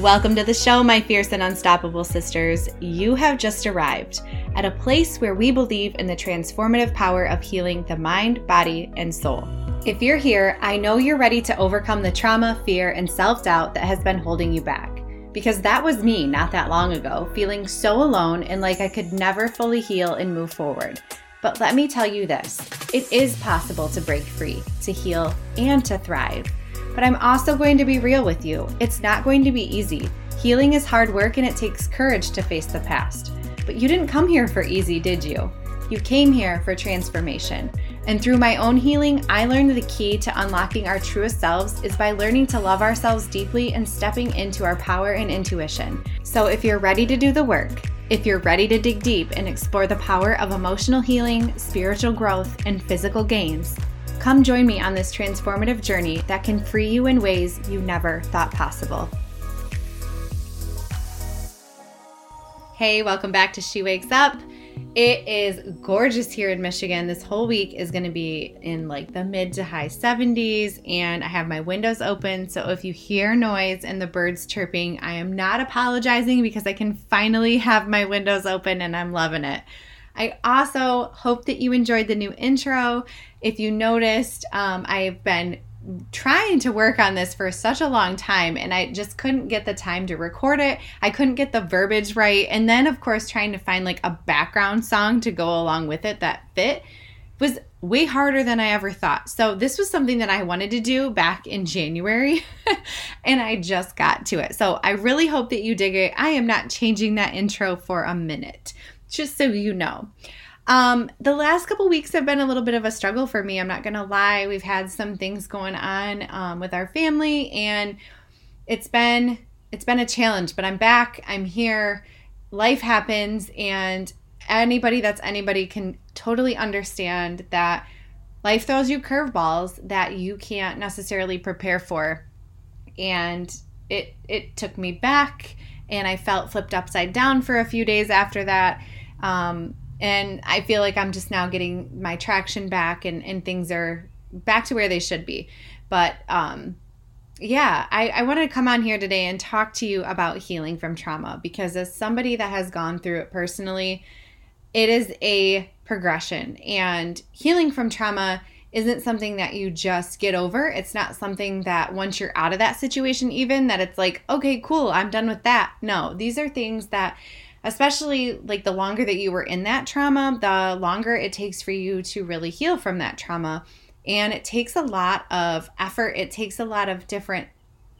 Welcome to the show, my fierce and unstoppable sisters. You have just arrived at a place where we believe in the transformative power of healing the mind, body, and soul. If you're here, I know you're ready to overcome the trauma, fear, and self doubt that has been holding you back. Because that was me not that long ago, feeling so alone and like I could never fully heal and move forward. But let me tell you this it is possible to break free, to heal, and to thrive. But I'm also going to be real with you. It's not going to be easy. Healing is hard work and it takes courage to face the past. But you didn't come here for easy, did you? You came here for transformation. And through my own healing, I learned the key to unlocking our truest selves is by learning to love ourselves deeply and stepping into our power and intuition. So if you're ready to do the work, if you're ready to dig deep and explore the power of emotional healing, spiritual growth, and physical gains, Come join me on this transformative journey that can free you in ways you never thought possible. Hey, welcome back to She Wakes Up. It is gorgeous here in Michigan. This whole week is going to be in like the mid to high 70s, and I have my windows open. So if you hear noise and the birds chirping, I am not apologizing because I can finally have my windows open and I'm loving it. I also hope that you enjoyed the new intro. If you noticed, um, I've been trying to work on this for such a long time and I just couldn't get the time to record it. I couldn't get the verbiage right. And then, of course, trying to find like a background song to go along with it that fit was way harder than I ever thought. So, this was something that I wanted to do back in January and I just got to it. So, I really hope that you dig it. I am not changing that intro for a minute just so you know. Um, the last couple weeks have been a little bit of a struggle for me. I'm not going to lie. We've had some things going on um, with our family, and it's been it's been a challenge. But I'm back. I'm here. Life happens, and anybody that's anybody can totally understand that life throws you curveballs that you can't necessarily prepare for. And it it took me back, and I felt flipped upside down for a few days after that um, and I feel like I'm just now getting my traction back and, and things are back to where they should be. But um, yeah, I, I wanted to come on here today and talk to you about healing from trauma because as somebody that has gone through it personally, it is a progression. And healing from trauma isn't something that you just get over. It's not something that once you're out of that situation, even that it's like, okay, cool, I'm done with that. No, these are things that especially like the longer that you were in that trauma, the longer it takes for you to really heal from that trauma. And it takes a lot of effort, it takes a lot of different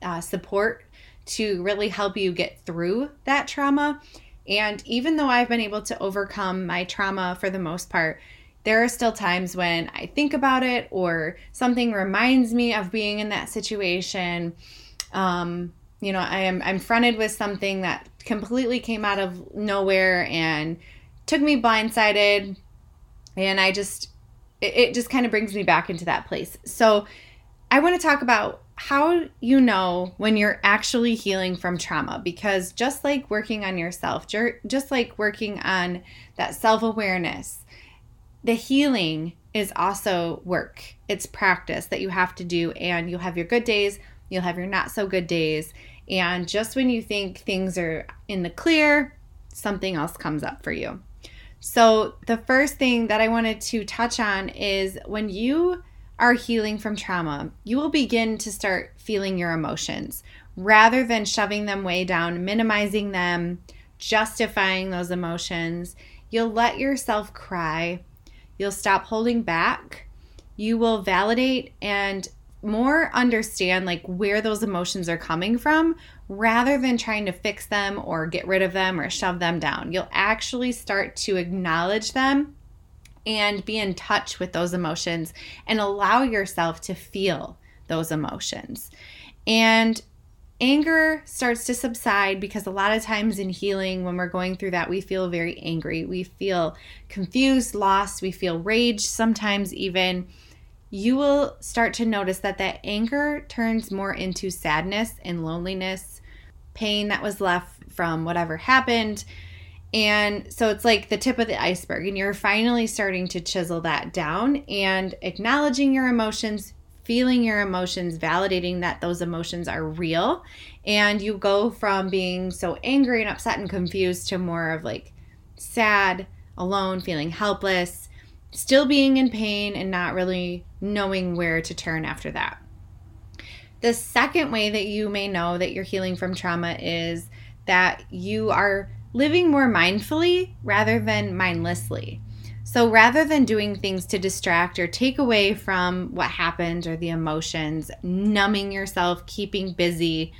uh, support to really help you get through that trauma. And even though I've been able to overcome my trauma for the most part, there are still times when I think about it or something reminds me of being in that situation. Um, you know, I am I'm fronted with something that completely came out of nowhere and took me blindsided and I just it, it just kind of brings me back into that place. So I want to talk about how you know when you're actually healing from trauma because just like working on yourself, just like working on that self-awareness, the healing is also work. It's practice that you have to do and you'll have your good days, you'll have your not so good days and just when you think things are in the clear, something else comes up for you. So, the first thing that I wanted to touch on is when you are healing from trauma, you will begin to start feeling your emotions rather than shoving them way down, minimizing them, justifying those emotions. You'll let yourself cry. You'll stop holding back. You will validate and more understand like where those emotions are coming from rather than trying to fix them or get rid of them or shove them down. You'll actually start to acknowledge them and be in touch with those emotions and allow yourself to feel those emotions. And anger starts to subside because a lot of times in healing, when we're going through that, we feel very angry. We feel confused, lost, we feel rage, sometimes even you will start to notice that that anger turns more into sadness and loneliness, pain that was left from whatever happened. And so it's like the tip of the iceberg, and you're finally starting to chisel that down and acknowledging your emotions, feeling your emotions, validating that those emotions are real. And you go from being so angry and upset and confused to more of like sad, alone, feeling helpless, still being in pain, and not really knowing where to turn after that. The second way that you may know that you're healing from trauma is that you are living more mindfully rather than mindlessly. So rather than doing things to distract or take away from what happened or the emotions, numbing yourself, keeping busy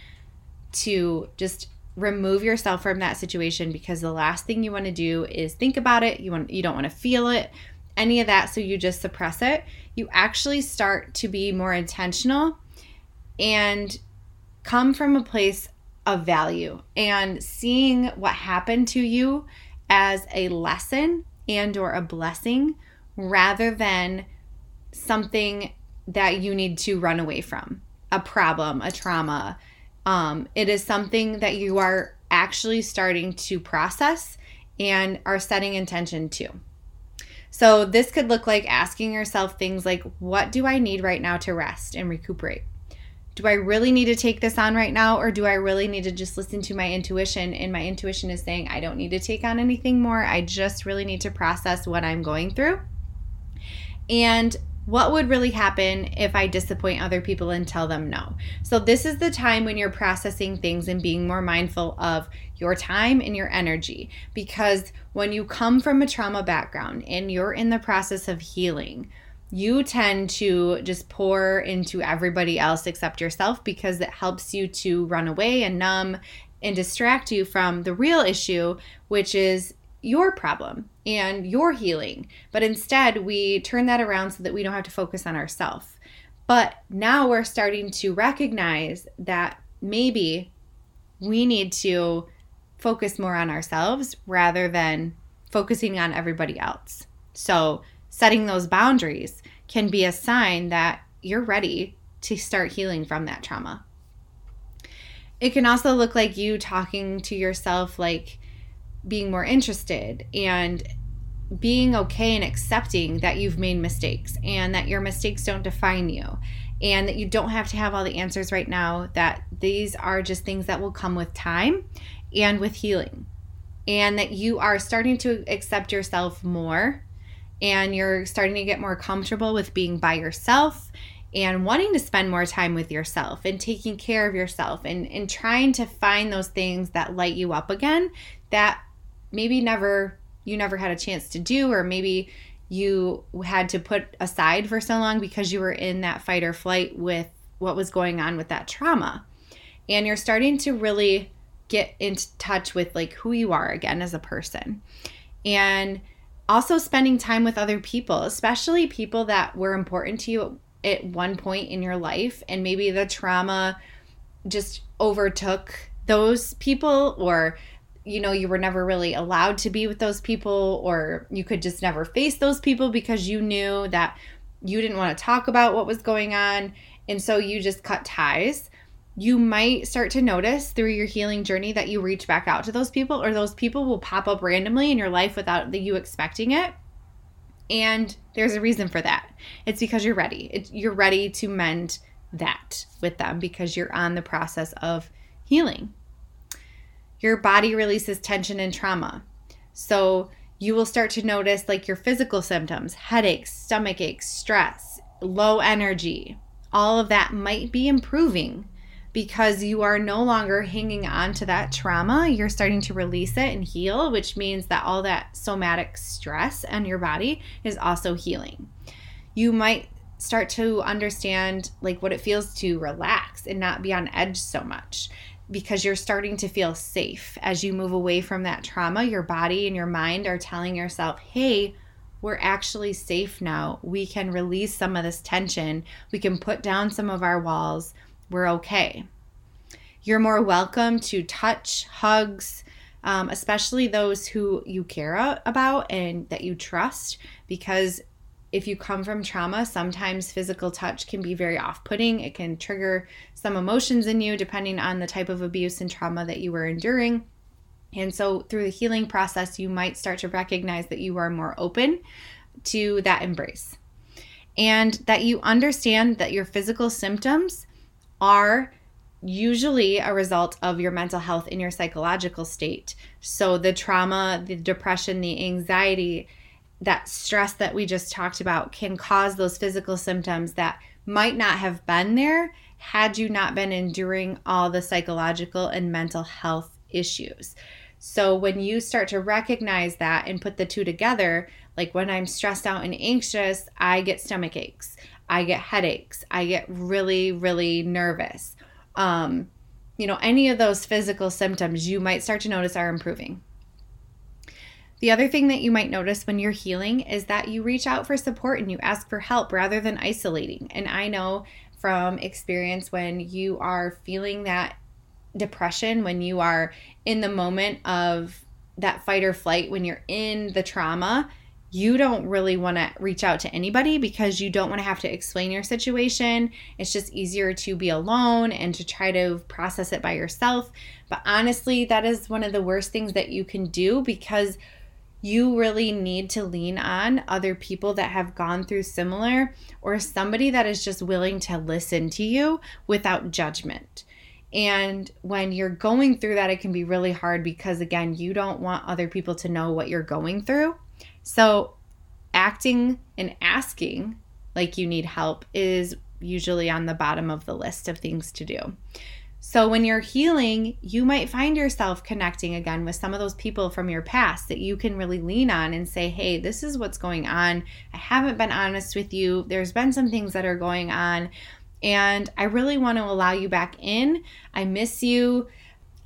to just remove yourself from that situation because the last thing you want to do is think about it. You want you don't want to feel it, any of that so you just suppress it. You actually start to be more intentional and come from a place of value and seeing what happened to you as a lesson and or a blessing rather than something that you need to run away from. A problem a trauma. Um, it is something that you are actually starting to process and are setting intention to so this could look like asking yourself things like what do i need right now to rest and recuperate do I really need to take this on right now or do I really need to just listen to my intuition and my intuition is saying I don't need to take on anything more. I just really need to process what I'm going through. And what would really happen if I disappoint other people and tell them no? So, this is the time when you're processing things and being more mindful of your time and your energy. Because when you come from a trauma background and you're in the process of healing, you tend to just pour into everybody else except yourself because it helps you to run away and numb and distract you from the real issue, which is your problem and your healing. But instead, we turn that around so that we don't have to focus on ourselves. But now we're starting to recognize that maybe we need to focus more on ourselves rather than focusing on everybody else. So, setting those boundaries can be a sign that you're ready to start healing from that trauma. It can also look like you talking to yourself, like being more interested and being okay and accepting that you've made mistakes and that your mistakes don't define you and that you don't have to have all the answers right now, that these are just things that will come with time and with healing. And that you are starting to accept yourself more and you're starting to get more comfortable with being by yourself and wanting to spend more time with yourself and taking care of yourself and, and trying to find those things that light you up again that maybe never you never had a chance to do or maybe you had to put aside for so long because you were in that fight or flight with what was going on with that trauma. And you're starting to really get in touch with like who you are again as a person. And also spending time with other people, especially people that were important to you at one point in your life. And maybe the trauma just overtook those people or you know you were never really allowed to be with those people or you could just never face those people because you knew that you didn't want to talk about what was going on. And so you just cut ties. You might start to notice through your healing journey that you reach back out to those people or those people will pop up randomly in your life without you expecting it. And there's a reason for that. It's because you're ready. It, you're ready to mend that with them because you're on the process of healing your body releases tension and trauma so you will start to notice like your physical symptoms headaches stomach aches stress low energy all of that might be improving because you are no longer hanging on to that trauma. You're starting to release it and heal, which means that all that somatic stress on your body is also healing. You might start to understand like what it feels to relax and not be on edge so much because you're starting to feel safe as you move away from that trauma. Your body and your mind are telling yourself, "Hey, we're actually safe now. We can release some of this tension. We can put down some of our walls." we're okay. You're more welcome to touch, hugs, um, especially those who you care about and that you trust, because if you come from trauma, sometimes physical touch can be very off putting. It can trigger some emotions in you depending on the type of abuse and trauma that you were enduring. And so, through the healing process, you might start to recognize that you are more open to that embrace. and that you understand that your physical symptoms are usually a result of your mental health and your psychological state. So, the trauma, the depression, the anxiety, that stress that we just talked about can cause those physical symptoms that might not have been there had you not been enduring all the psychological and mental health issues. So, when you start to recognize that and put the two together, like when I'm stressed out and anxious, I get stomach aches, I get headaches, I get really, really nervous. Um, you know, any of those physical symptoms you might start to notice are improving. The other thing that you might notice when you're healing is that you reach out for support and you ask for help rather than isolating. And I know from experience when you are feeling that depression, when you are in the moment of that fight or flight, when you're in the trauma, you don't really want to reach out to anybody because you don't want to have to explain your situation. It's just easier to be alone and to try to process it by yourself. But honestly, that is one of the worst things that you can do because you really need to lean on other people that have gone through similar or somebody that is just willing to listen to you without judgment. And when you're going through that, it can be really hard because, again, you don't want other people to know what you're going through. So, acting and asking like you need help is usually on the bottom of the list of things to do. So, when you're healing, you might find yourself connecting again with some of those people from your past that you can really lean on and say, Hey, this is what's going on. I haven't been honest with you. There's been some things that are going on, and I really want to allow you back in. I miss you.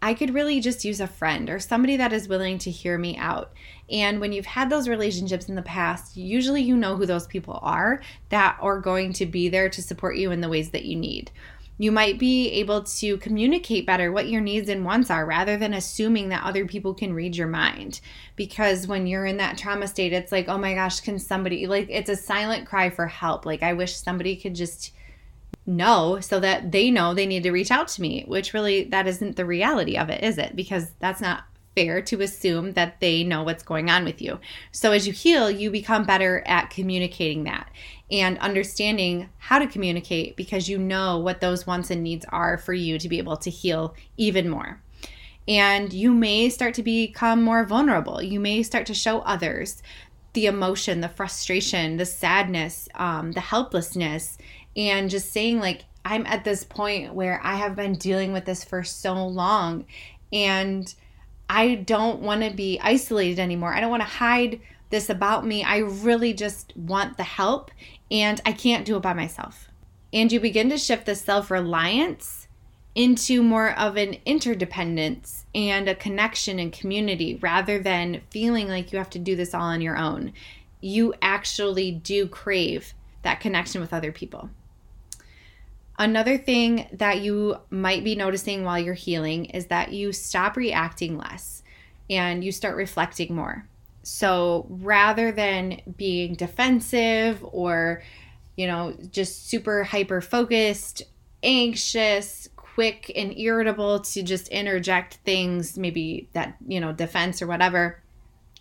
I could really just use a friend or somebody that is willing to hear me out. And when you've had those relationships in the past, usually you know who those people are that are going to be there to support you in the ways that you need. You might be able to communicate better what your needs and wants are rather than assuming that other people can read your mind. Because when you're in that trauma state, it's like, oh my gosh, can somebody, like, it's a silent cry for help. Like, I wish somebody could just know so that they know they need to reach out to me, which really, that isn't the reality of it, is it? Because that's not fair to assume that they know what's going on with you. So as you heal, you become better at communicating that and understanding how to communicate because you know what those wants and needs are for you to be able to heal even more. And you may start to become more vulnerable. You may start to show others the emotion, the frustration, the sadness, um, the helplessness, and just saying, like, I'm at this point where I have been dealing with this for so long. And I don't want to be isolated anymore. I don't want to hide this about me. I really just want the help and I can't do it by myself. And you begin to shift the self reliance into more of an interdependence and a connection and community rather than feeling like you have to do this all on your own. You actually do crave that connection with other people. Another thing that you might be noticing while you're healing is that you stop reacting less and you start reflecting more. So rather than being defensive or, you know, just super hyper focused, anxious, quick and irritable to just interject things, maybe that, you know, defense or whatever,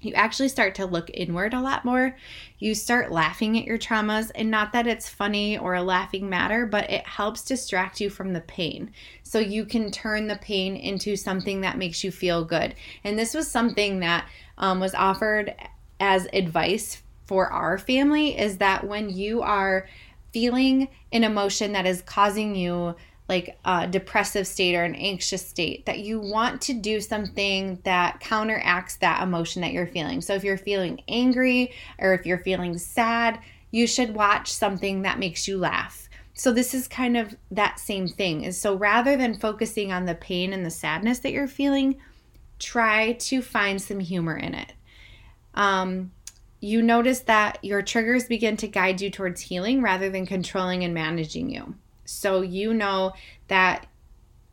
you actually start to look inward a lot more. You start laughing at your traumas, and not that it's funny or a laughing matter, but it helps distract you from the pain. So you can turn the pain into something that makes you feel good. And this was something that um, was offered as advice for our family is that when you are feeling an emotion that is causing you like a depressive state or an anxious state, that you want to do something that counteracts that emotion that you're feeling. So if you're feeling angry or if you're feeling sad, you should watch something that makes you laugh. So this is kind of that same thing. Is so rather than focusing on the pain and the sadness that you're feeling, try to find some humor in it. Um, you notice that your triggers begin to guide you towards healing rather than controlling and managing you. So you know that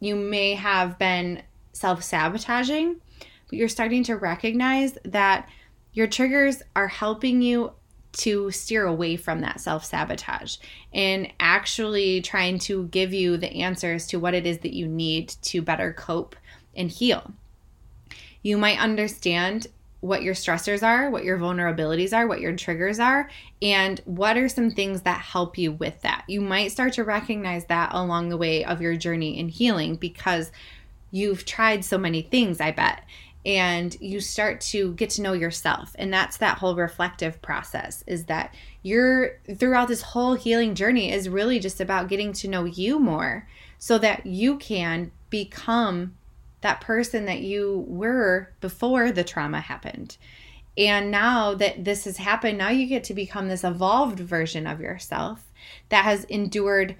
you may have been self sabotaging, but you're starting to recognize that your triggers are helping you to steer away from that self sabotage and actually trying to give you the answers to what it is that you need to better cope and heal. You might understand what your stressors are, what your vulnerabilities are, what your triggers are, and what are some things that help you with that. You might start to recognize that along the way of your journey in healing because you've tried so many things, I bet. And you start to get to know yourself. And that's that whole reflective process is that you're throughout this whole healing journey is really just about getting to know you more so that you can become that person that you were before the trauma happened. And now that this has happened, now you get to become this evolved version of yourself that has endured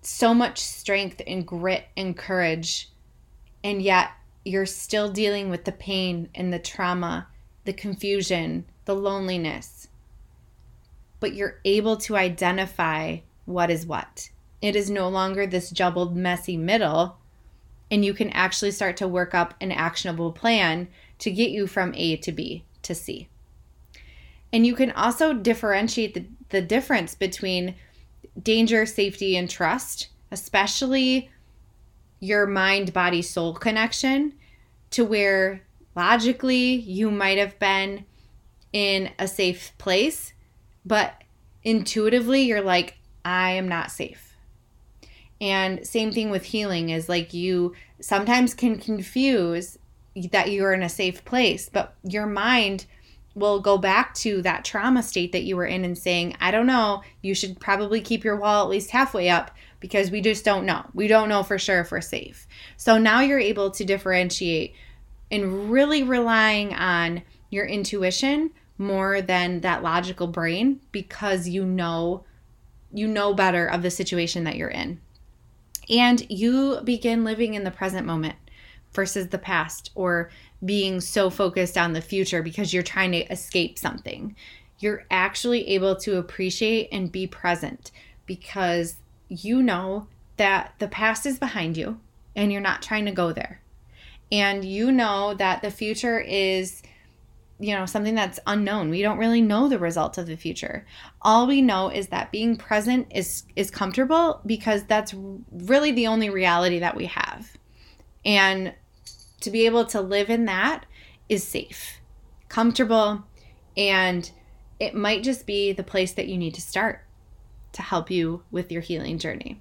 so much strength and grit and courage. And yet you're still dealing with the pain and the trauma, the confusion, the loneliness. But you're able to identify what is what. It is no longer this jumbled, messy middle and you can actually start to work up an actionable plan to get you from A to B to C. And you can also differentiate the, the difference between danger, safety, and trust, especially your mind, body, soul connection, to where logically you might have been in a safe place, but intuitively you're like, I am not safe. And same thing with healing is like you sometimes can confuse that you're in a safe place, but your mind will go back to that trauma state that you were in and saying, I don't know, you should probably keep your wall at least halfway up because we just don't know. We don't know for sure if we're safe. So now you're able to differentiate and really relying on your intuition more than that logical brain because you know you know better of the situation that you're in and you begin living in the present moment versus the past or being so focused on the future because you're trying to escape something. You're actually able to appreciate and be present because you know that the past is behind you and you're not trying to go there. And you know that the future is you know something that's unknown. We don't really know the result of the future. All we know is that being present is is comfortable because that's really the only reality that we have. And to be able to live in that is safe comfortable and it might just be the place that you need to start to help you with your healing journey.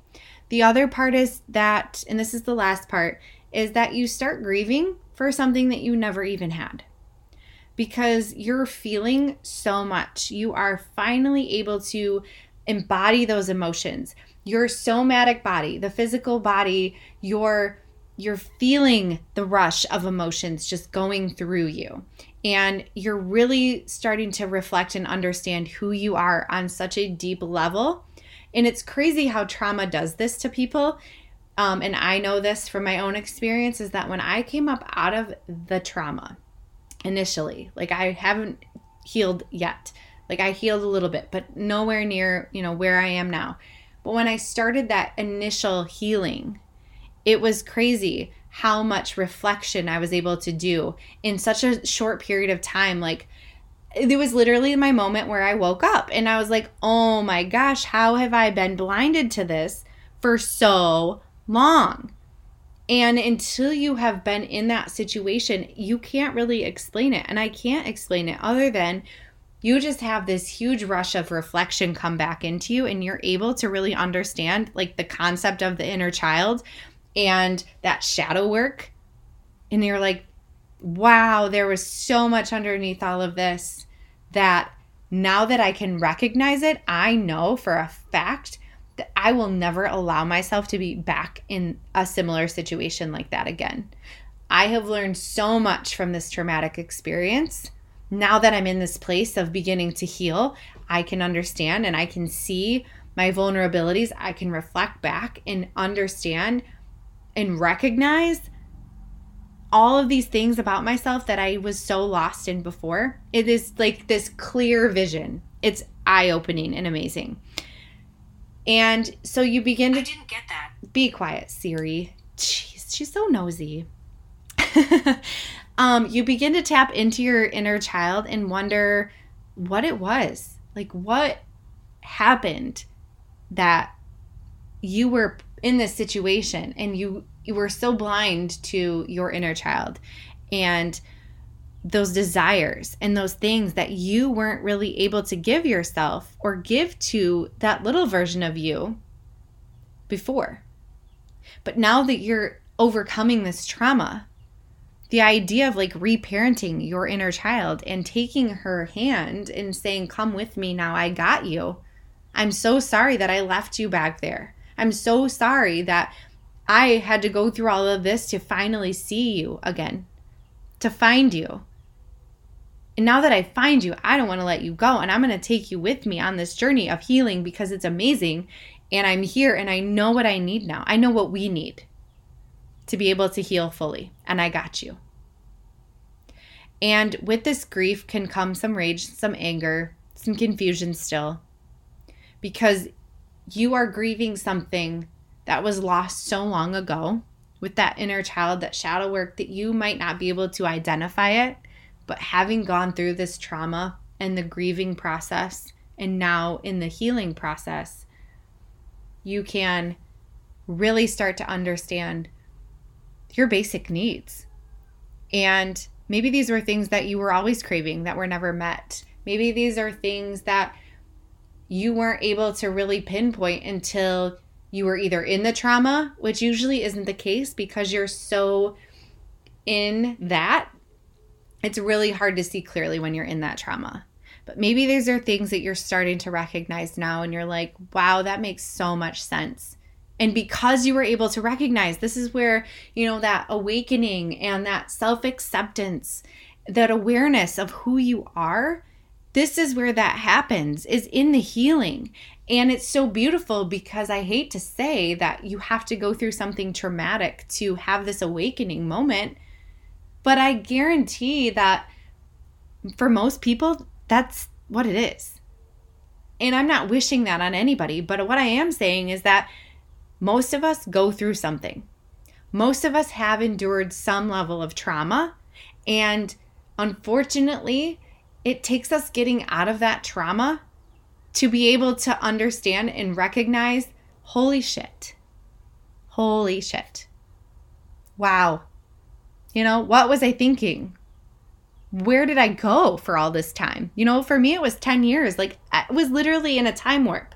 The other part is that and this is the last part is that you start grieving for something that you never even had because you're feeling so much. You are finally able to embody those emotions. Your somatic body, the physical body, you're you're feeling the rush of emotions just going through you. And you're really starting to reflect and understand who you are on such a deep level. And it's crazy how trauma does this to people. Um, and I know this from my own experience is that when I came up out of the trauma, initially. Like I haven't healed yet. Like I healed a little bit, but nowhere near, you know, where I am now. But when I started that initial healing, it was crazy how much reflection I was able to do in such a short period of time. Like it was literally my moment where I woke up and I was like, "Oh my gosh, how have I been blinded to this for so long?" And until you have been in that situation, you can't really explain it. And I can't explain it other than you just have this huge rush of reflection come back into you and you're able to really understand like the concept of the inner child and that shadow work. And you're like, wow, there was so much underneath all of this that now that I can recognize it, I know for a fact I will never allow myself to be back in a similar situation like that again. I have learned so much from this traumatic experience. Now that I'm in this place of beginning to heal, I can understand and I can see my vulnerabilities. I can reflect back and understand and recognize all of these things about myself that I was so lost in before. It is like this clear vision. It's eye opening and amazing. And so you begin to I didn't get that. Be quiet, Siri. Jeez, she's so nosy. um, you begin to tap into your inner child and wonder what it was. Like what happened that you were in this situation and you you were so blind to your inner child. And those desires and those things that you weren't really able to give yourself or give to that little version of you before. But now that you're overcoming this trauma, the idea of like reparenting your inner child and taking her hand and saying, Come with me now, I got you. I'm so sorry that I left you back there. I'm so sorry that I had to go through all of this to finally see you again, to find you. And now that I find you, I don't want to let you go. And I'm going to take you with me on this journey of healing because it's amazing. And I'm here and I know what I need now. I know what we need to be able to heal fully. And I got you. And with this grief can come some rage, some anger, some confusion still, because you are grieving something that was lost so long ago with that inner child, that shadow work that you might not be able to identify it. But having gone through this trauma and the grieving process, and now in the healing process, you can really start to understand your basic needs. And maybe these were things that you were always craving that were never met. Maybe these are things that you weren't able to really pinpoint until you were either in the trauma, which usually isn't the case because you're so in that. It's really hard to see clearly when you're in that trauma. But maybe these are things that you're starting to recognize now and you're like, wow, that makes so much sense. And because you were able to recognize this is where, you know, that awakening and that self acceptance, that awareness of who you are, this is where that happens, is in the healing. And it's so beautiful because I hate to say that you have to go through something traumatic to have this awakening moment. But I guarantee that for most people, that's what it is. And I'm not wishing that on anybody, but what I am saying is that most of us go through something. Most of us have endured some level of trauma. And unfortunately, it takes us getting out of that trauma to be able to understand and recognize holy shit. Holy shit. Wow. You know, what was I thinking? Where did I go for all this time? You know, for me, it was 10 years. Like, I was literally in a time warp.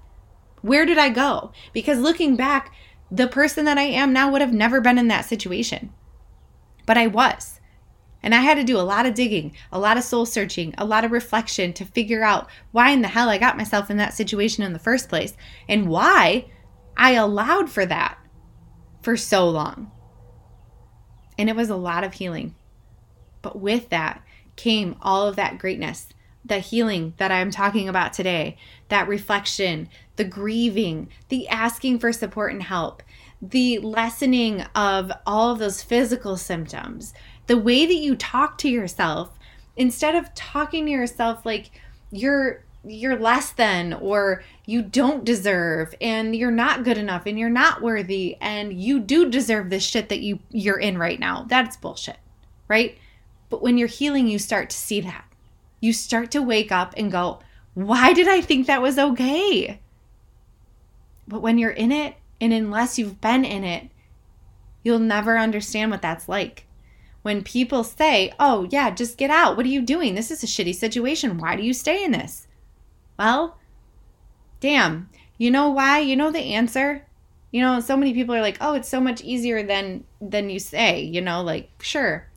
Where did I go? Because looking back, the person that I am now would have never been in that situation. But I was. And I had to do a lot of digging, a lot of soul searching, a lot of reflection to figure out why in the hell I got myself in that situation in the first place and why I allowed for that for so long. And it was a lot of healing. But with that came all of that greatness the healing that I'm talking about today, that reflection, the grieving, the asking for support and help, the lessening of all of those physical symptoms, the way that you talk to yourself instead of talking to yourself like you're you're less than or you don't deserve and you're not good enough and you're not worthy and you do deserve this shit that you you're in right now. That's bullshit, right? But when you're healing you start to see that you start to wake up and go, why did I think that was okay? But when you're in it, and unless you've been in it, you'll never understand what that's like. When people say, oh, yeah, just get out. What are you doing? This is a shitty situation. Why do you stay in this? Well, damn. You know why? You know the answer? You know, so many people are like, "Oh, it's so much easier than than you say." You know, like, sure.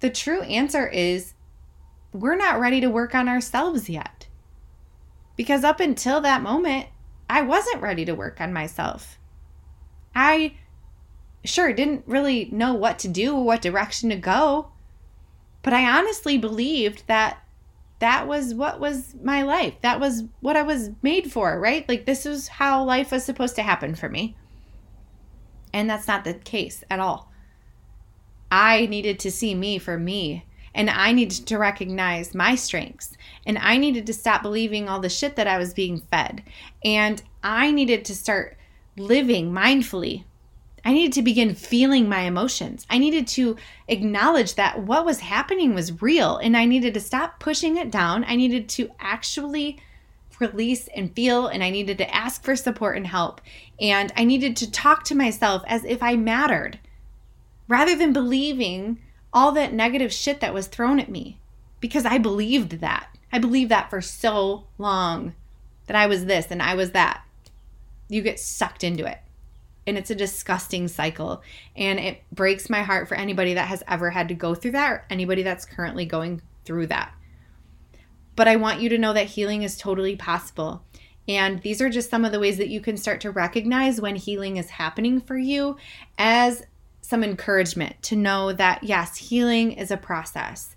The true answer is we're not ready to work on ourselves yet. Because up until that moment, I wasn't ready to work on myself. I sure didn't really know what to do, or what direction to go. But I honestly believed that that was what was my life. That was what I was made for, right? Like this is how life was supposed to happen for me. And that's not the case at all. I needed to see me for me and I needed to recognize my strengths. And I needed to stop believing all the shit that I was being fed. And I needed to start living mindfully. I needed to begin feeling my emotions. I needed to acknowledge that what was happening was real and I needed to stop pushing it down. I needed to actually release and feel, and I needed to ask for support and help. And I needed to talk to myself as if I mattered rather than believing all that negative shit that was thrown at me because I believed that. I believed that for so long that I was this and I was that. You get sucked into it. And it's a disgusting cycle. And it breaks my heart for anybody that has ever had to go through that or anybody that's currently going through that. But I want you to know that healing is totally possible. And these are just some of the ways that you can start to recognize when healing is happening for you as some encouragement to know that, yes, healing is a process.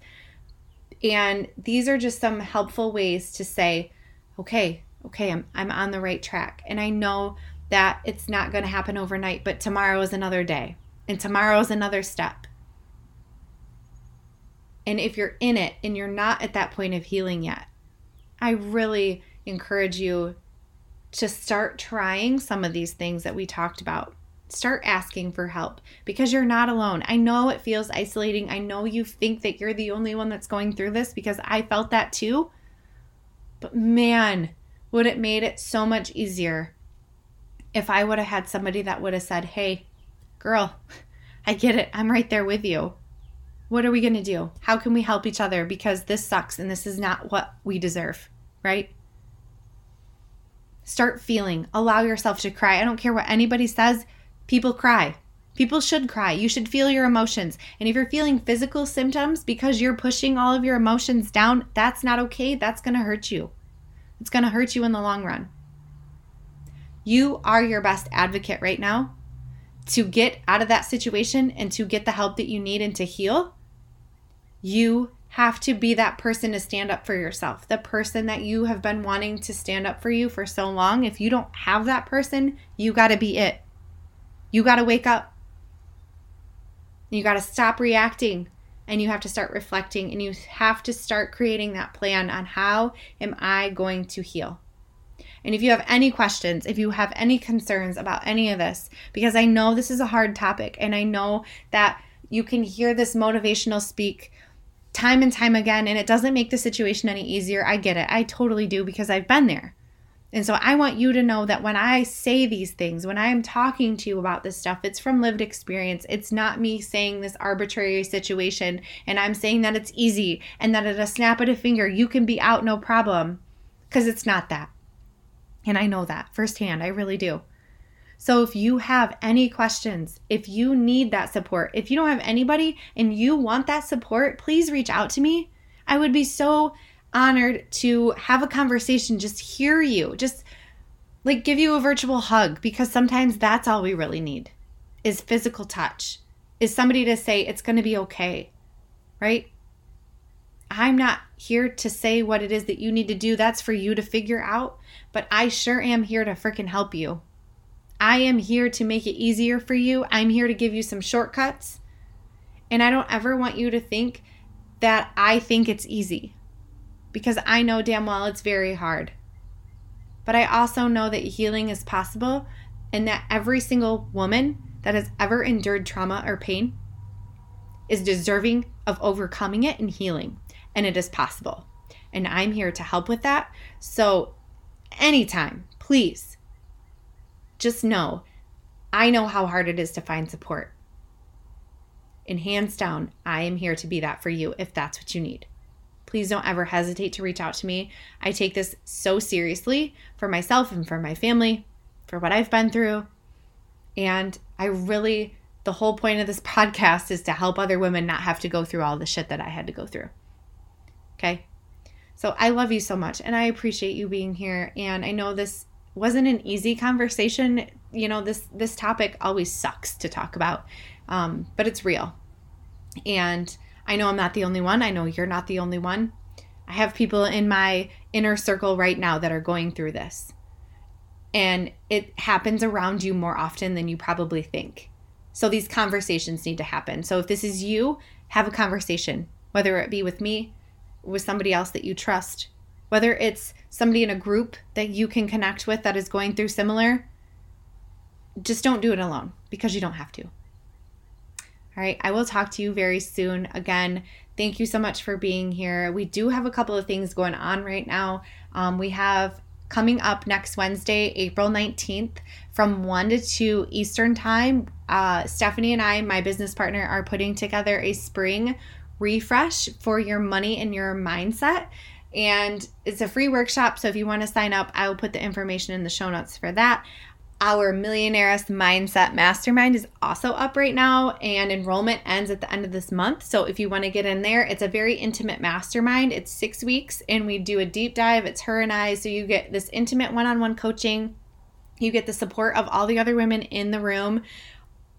And these are just some helpful ways to say, okay, okay, I'm, I'm on the right track. And I know that it's not going to happen overnight, but tomorrow is another day, and tomorrow is another step. And if you're in it and you're not at that point of healing yet, I really encourage you to start trying some of these things that we talked about. Start asking for help because you're not alone. I know it feels isolating. I know you think that you're the only one that's going through this because I felt that too. But man, would it made it so much easier if I would have had somebody that would have said, "Hey, girl, I get it. I'm right there with you. What are we going to do? How can we help each other because this sucks and this is not what we deserve." Right? Start feeling. Allow yourself to cry. I don't care what anybody says. People cry. People should cry. You should feel your emotions. And if you're feeling physical symptoms because you're pushing all of your emotions down, that's not okay. That's going to hurt you. It's going to hurt you in the long run. You are your best advocate right now to get out of that situation and to get the help that you need and to heal. You have to be that person to stand up for yourself, the person that you have been wanting to stand up for you for so long. If you don't have that person, you got to be it. You got to wake up. You got to stop reacting and you have to start reflecting and you have to start creating that plan on how am I going to heal. And if you have any questions, if you have any concerns about any of this, because I know this is a hard topic and I know that you can hear this motivational speak time and time again, and it doesn't make the situation any easier. I get it. I totally do because I've been there. And so I want you to know that when I say these things, when I am talking to you about this stuff, it's from lived experience. It's not me saying this arbitrary situation and I'm saying that it's easy and that at a snap of a finger you can be out no problem because it's not that. And I know that firsthand. I really do. So if you have any questions, if you need that support, if you don't have anybody and you want that support, please reach out to me. I would be so honored to have a conversation, just hear you, just like give you a virtual hug because sometimes that's all we really need is physical touch, is somebody to say it's going to be okay, right? I'm not here to say what it is that you need to do. That's for you to figure out. But I sure am here to freaking help you. I am here to make it easier for you. I'm here to give you some shortcuts. And I don't ever want you to think that I think it's easy because I know damn well it's very hard. But I also know that healing is possible and that every single woman that has ever endured trauma or pain is deserving of overcoming it and healing. And it is possible. And I'm here to help with that. So, anytime, please just know I know how hard it is to find support. And hands down, I am here to be that for you if that's what you need. Please don't ever hesitate to reach out to me. I take this so seriously for myself and for my family, for what I've been through. And I really, the whole point of this podcast is to help other women not have to go through all the shit that I had to go through. Okay? So I love you so much and I appreciate you being here. And I know this wasn't an easy conversation. You know, this this topic always sucks to talk about, um, but it's real. And I know I'm not the only one. I know you're not the only one. I have people in my inner circle right now that are going through this. And it happens around you more often than you probably think. So these conversations need to happen. So if this is you, have a conversation, whether it be with me, with somebody else that you trust, whether it's somebody in a group that you can connect with that is going through similar, just don't do it alone because you don't have to. All right, I will talk to you very soon. Again, thank you so much for being here. We do have a couple of things going on right now. Um, we have coming up next Wednesday, April 19th from 1 to 2 Eastern Time. Uh, Stephanie and I, my business partner, are putting together a spring refresh for your money and your mindset. And it's a free workshop. So if you want to sign up, I will put the information in the show notes for that. Our Millionaires Mindset Mastermind is also up right now, and enrollment ends at the end of this month. So, if you want to get in there, it's a very intimate mastermind. It's six weeks, and we do a deep dive. It's her and I. So, you get this intimate one on one coaching, you get the support of all the other women in the room,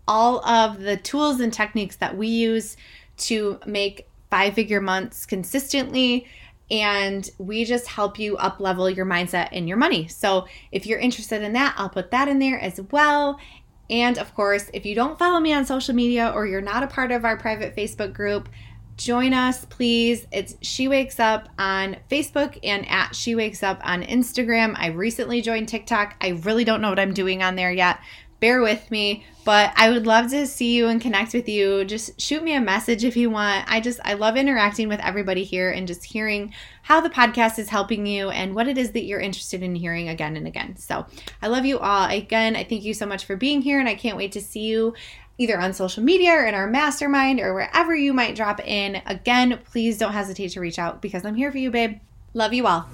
all of the tools and techniques that we use to make five figure months consistently and we just help you up level your mindset and your money. So if you're interested in that, I'll put that in there as well. And of course, if you don't follow me on social media or you're not a part of our private Facebook group, join us please. It's She Wakes Up on Facebook and at She Wakes Up on Instagram. I recently joined TikTok. I really don't know what I'm doing on there yet, bear with me. But I would love to see you and connect with you. Just shoot me a message if you want. I just, I love interacting with everybody here and just hearing how the podcast is helping you and what it is that you're interested in hearing again and again. So I love you all. Again, I thank you so much for being here and I can't wait to see you either on social media or in our mastermind or wherever you might drop in. Again, please don't hesitate to reach out because I'm here for you, babe. Love you all.